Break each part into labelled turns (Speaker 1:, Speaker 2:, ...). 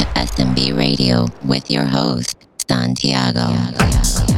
Speaker 1: S&B Radio with your host, Santiago.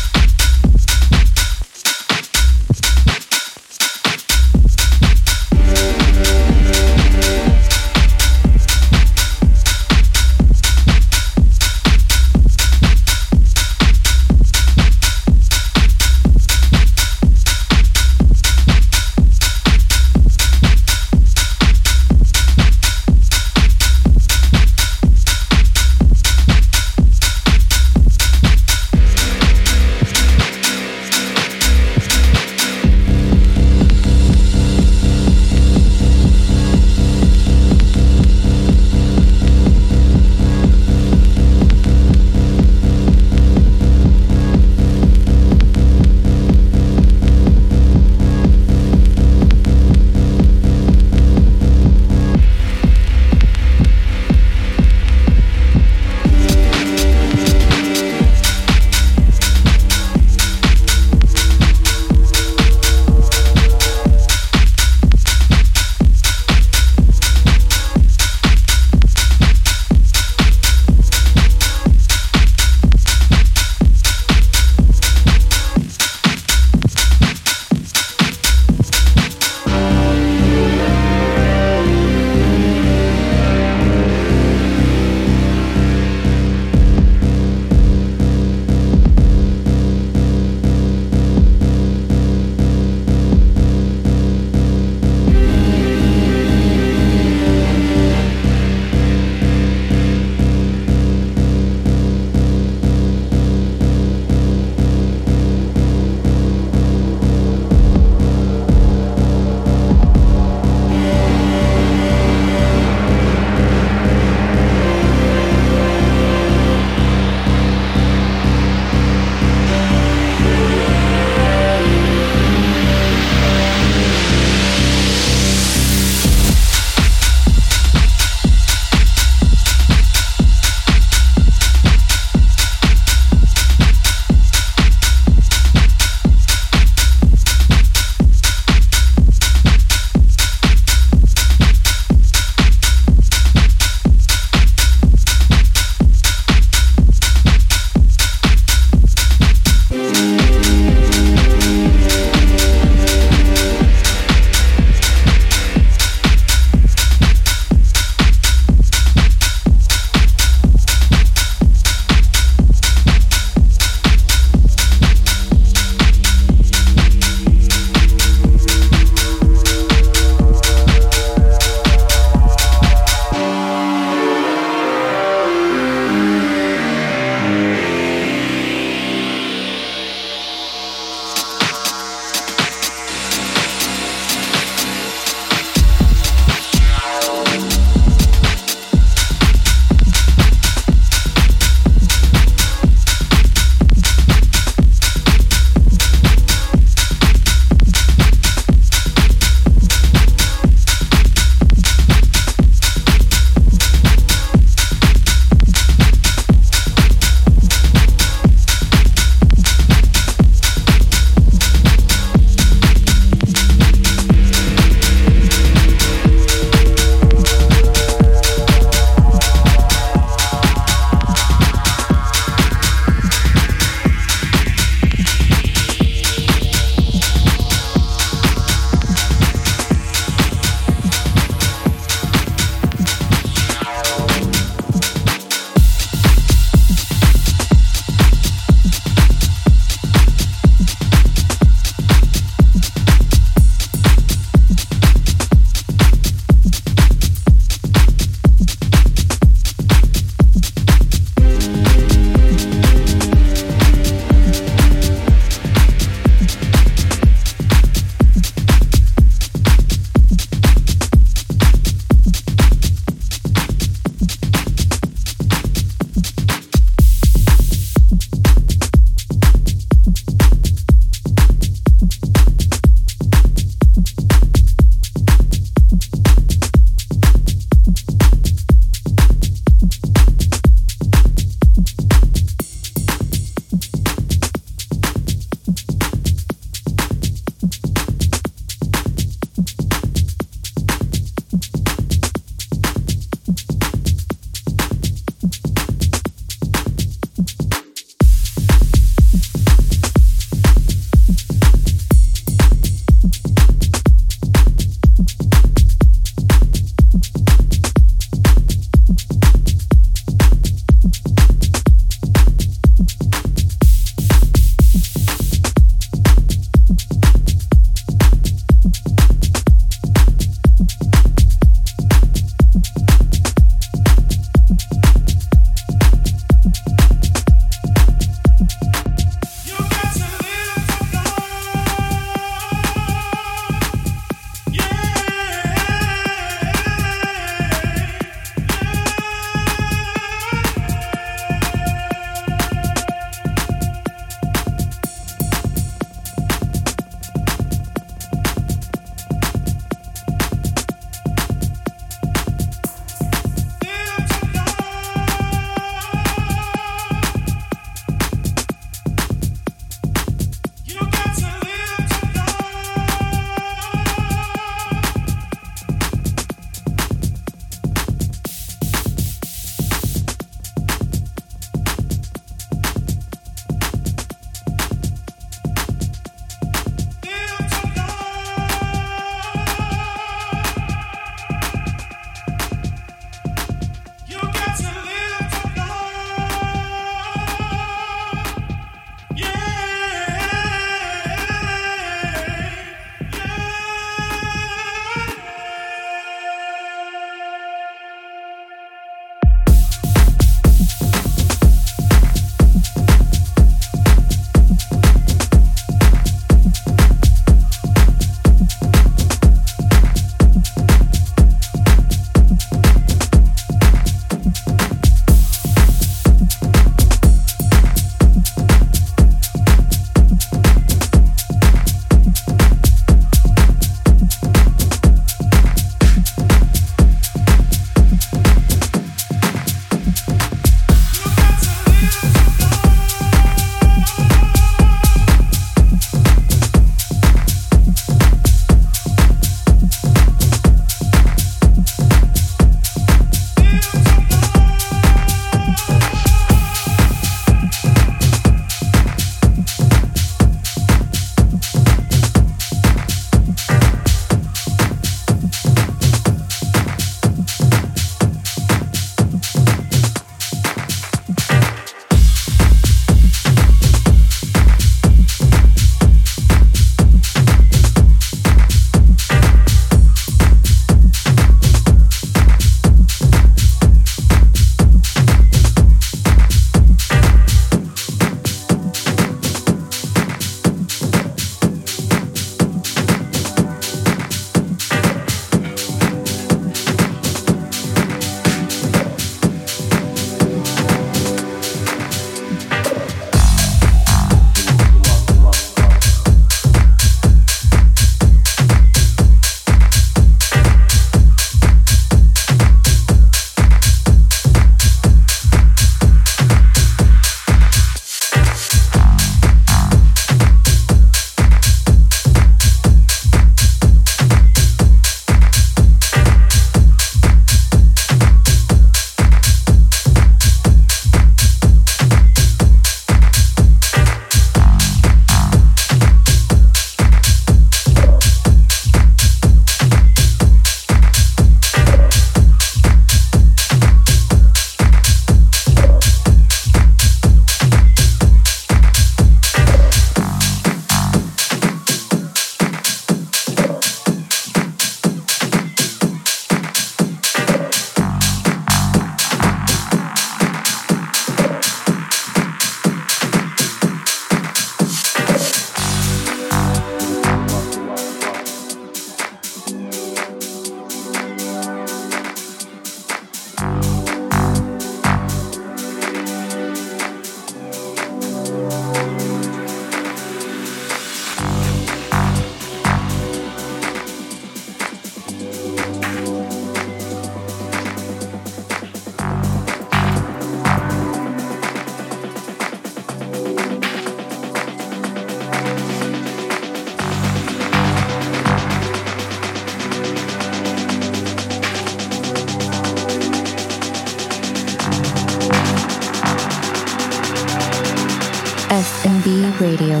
Speaker 2: Radio.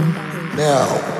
Speaker 3: Now.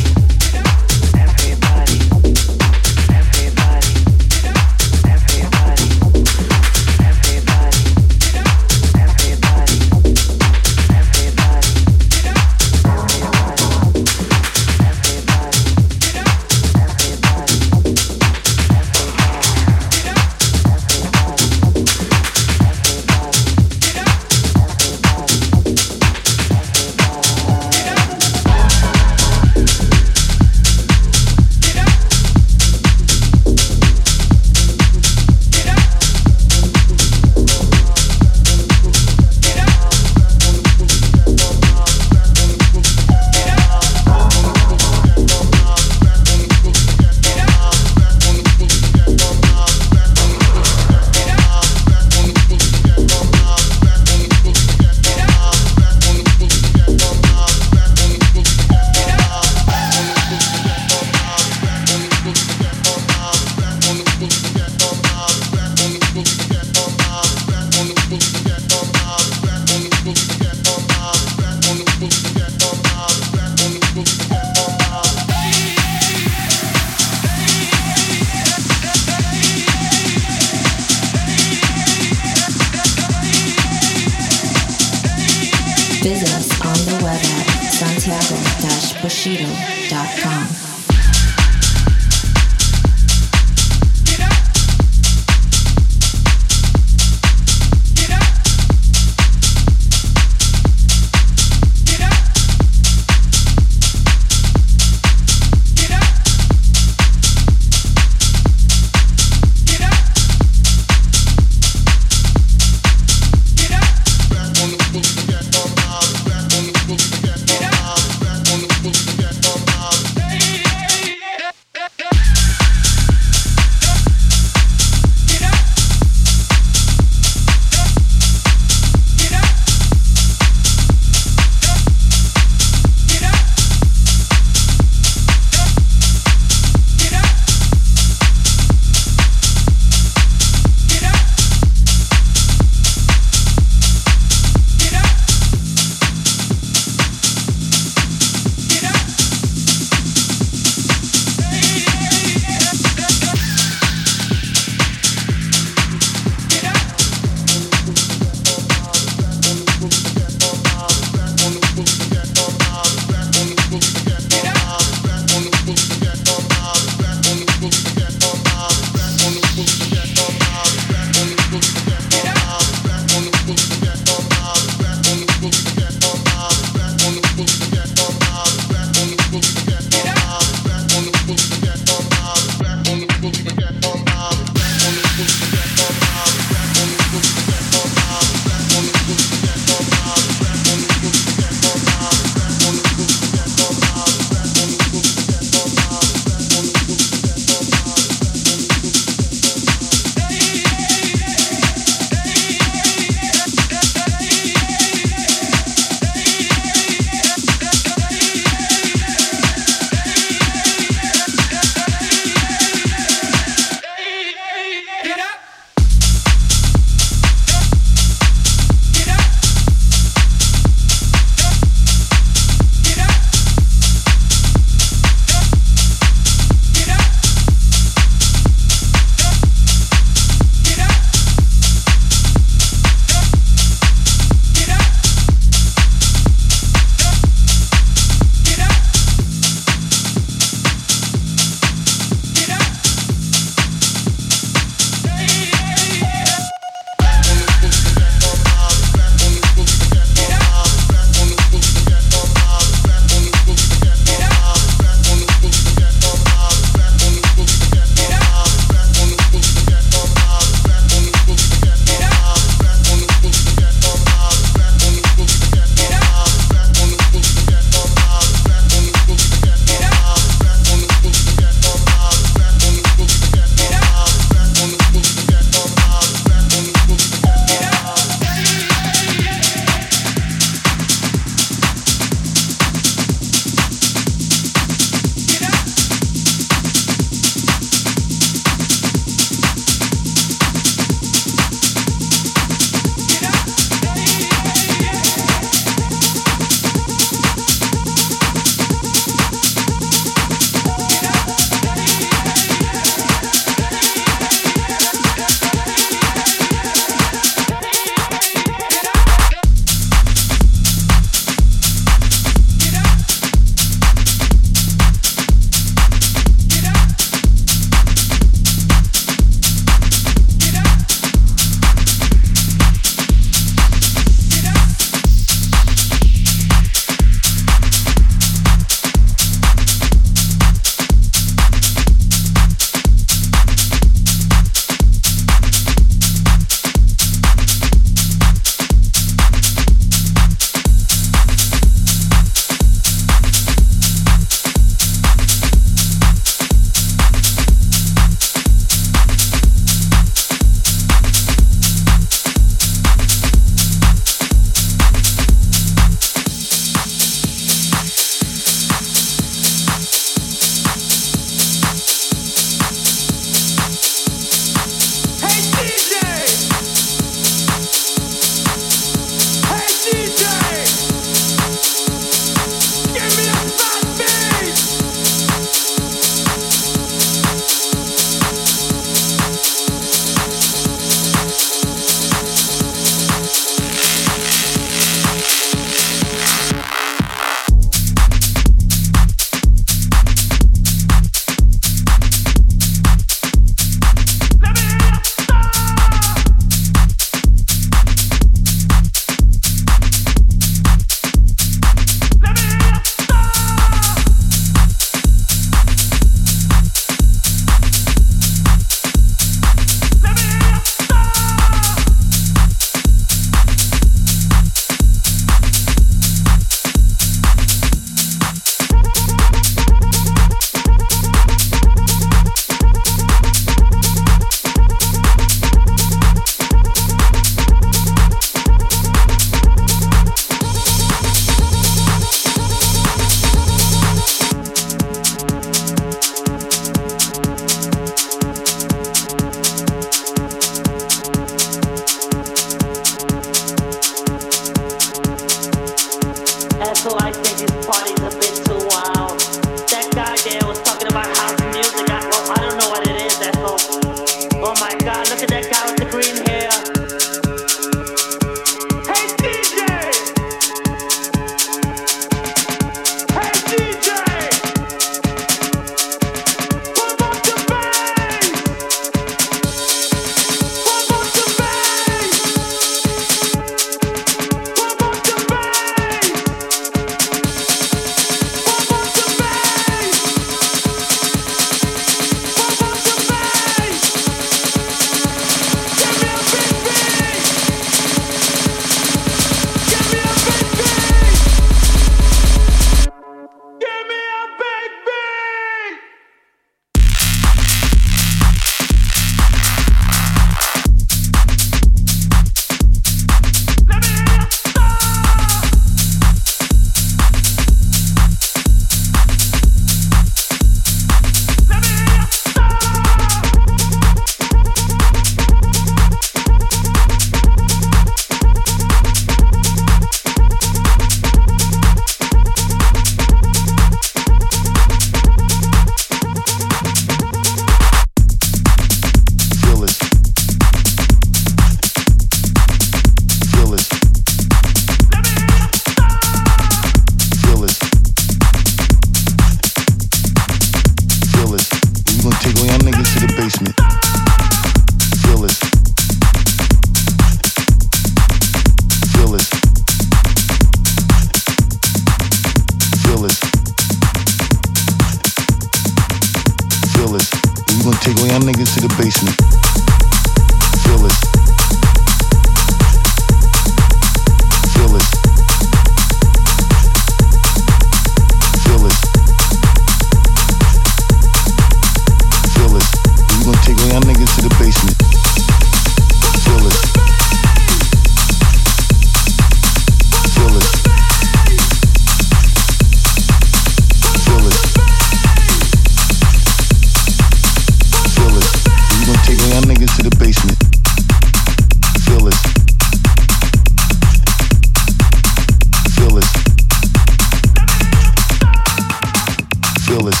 Speaker 4: Feel this.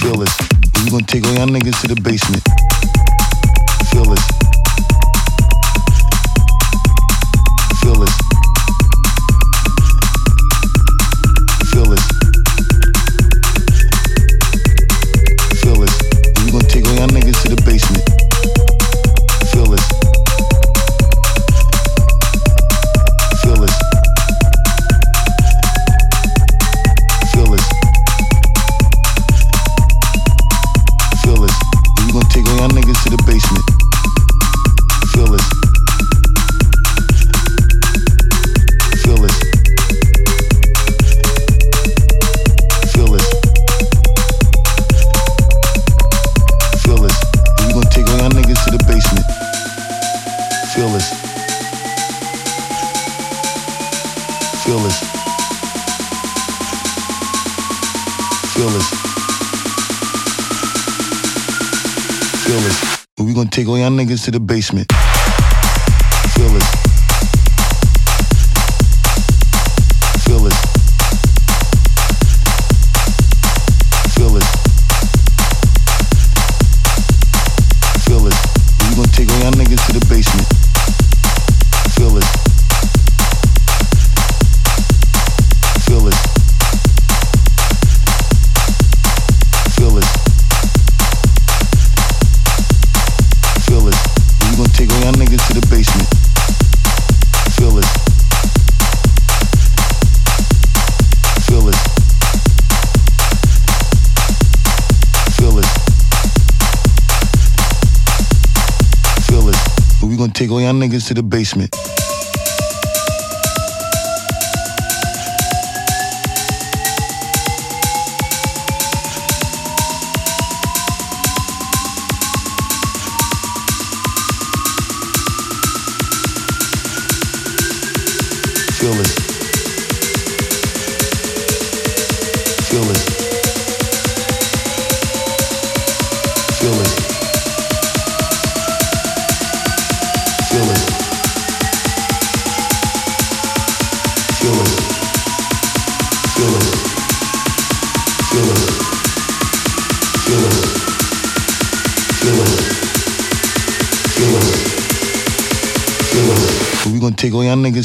Speaker 4: Feel this. We gonna take all y'all niggas to the basement. Feel this. niggas to the basement. Gonna take all y'all niggas to the basement.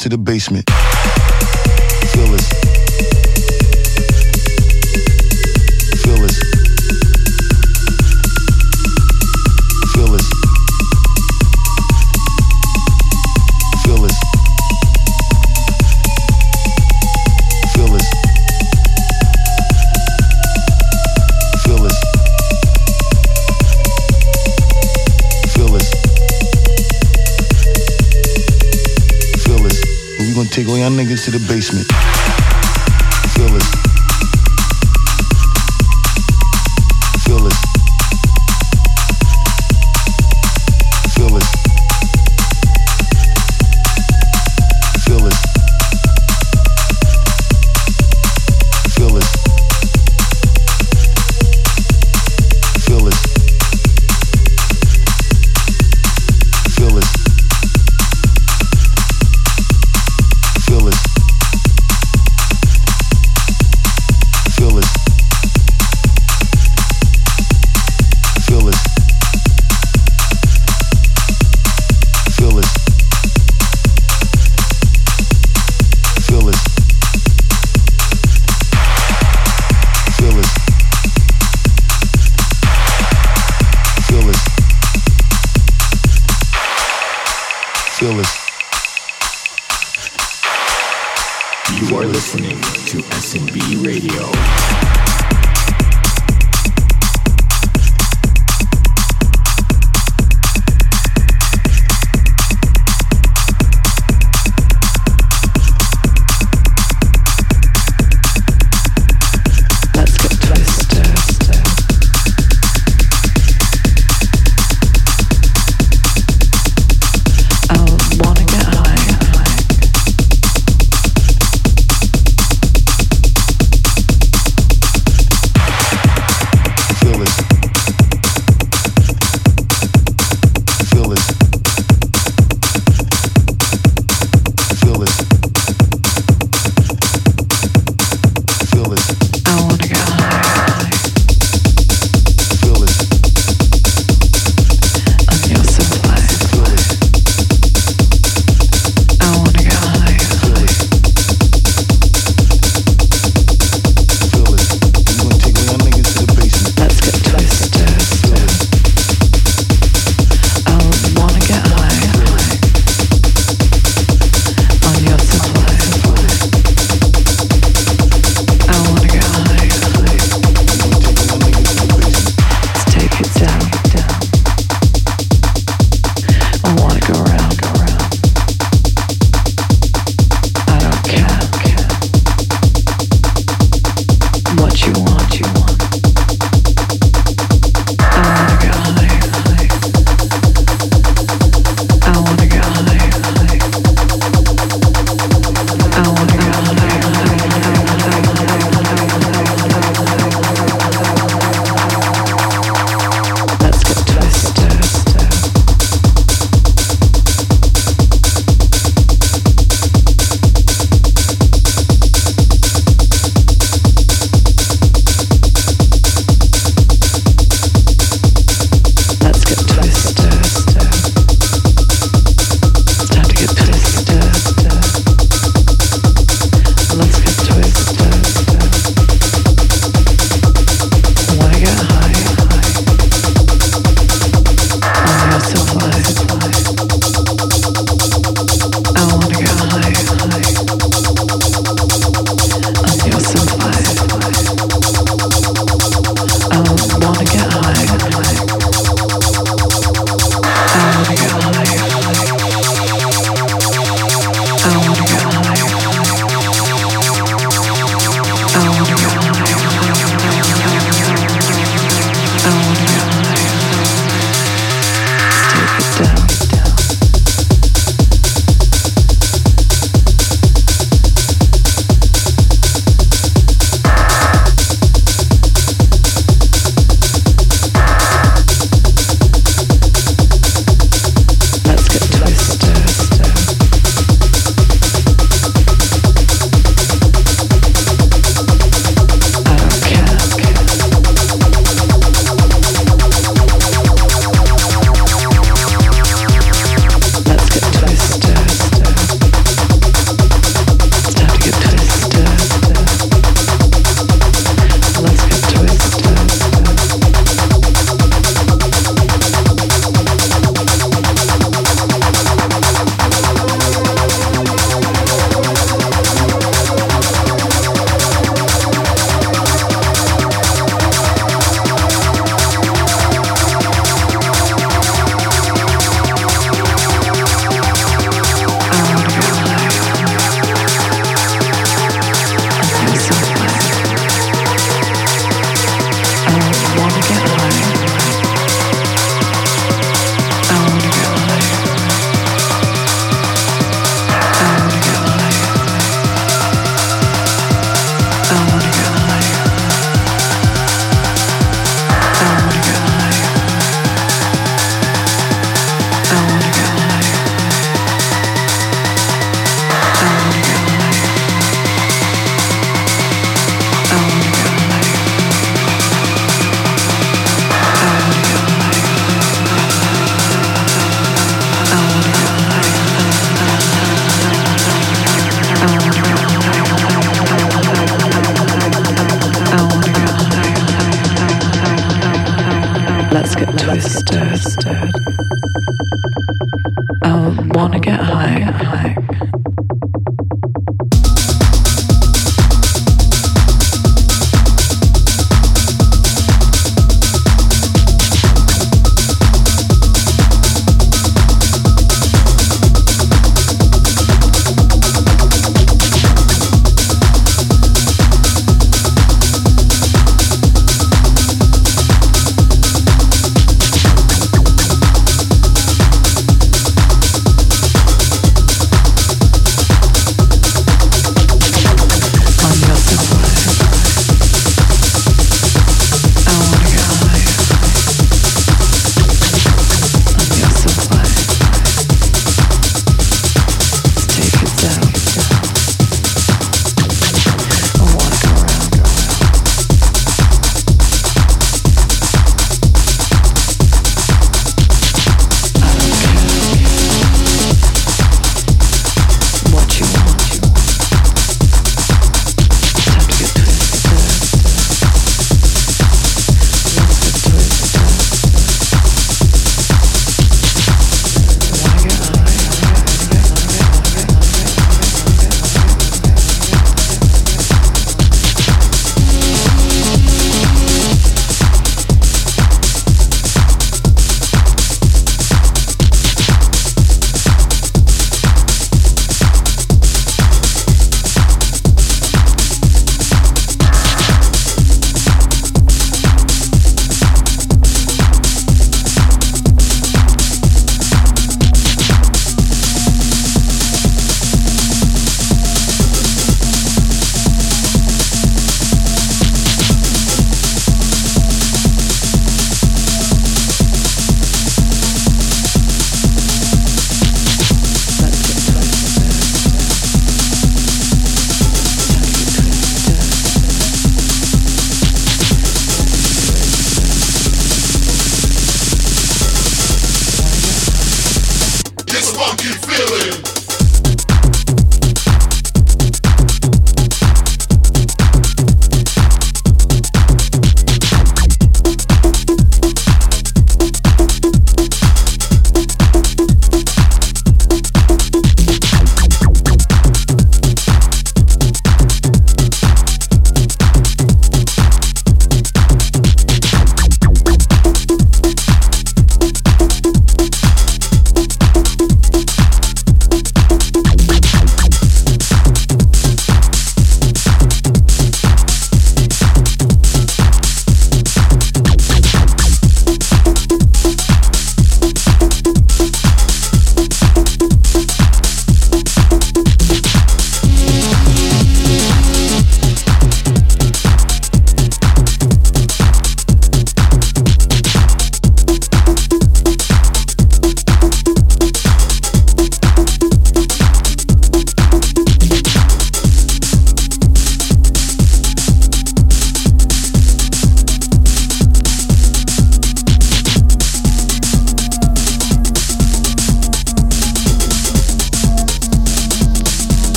Speaker 4: To the basement. young niggas to the basement.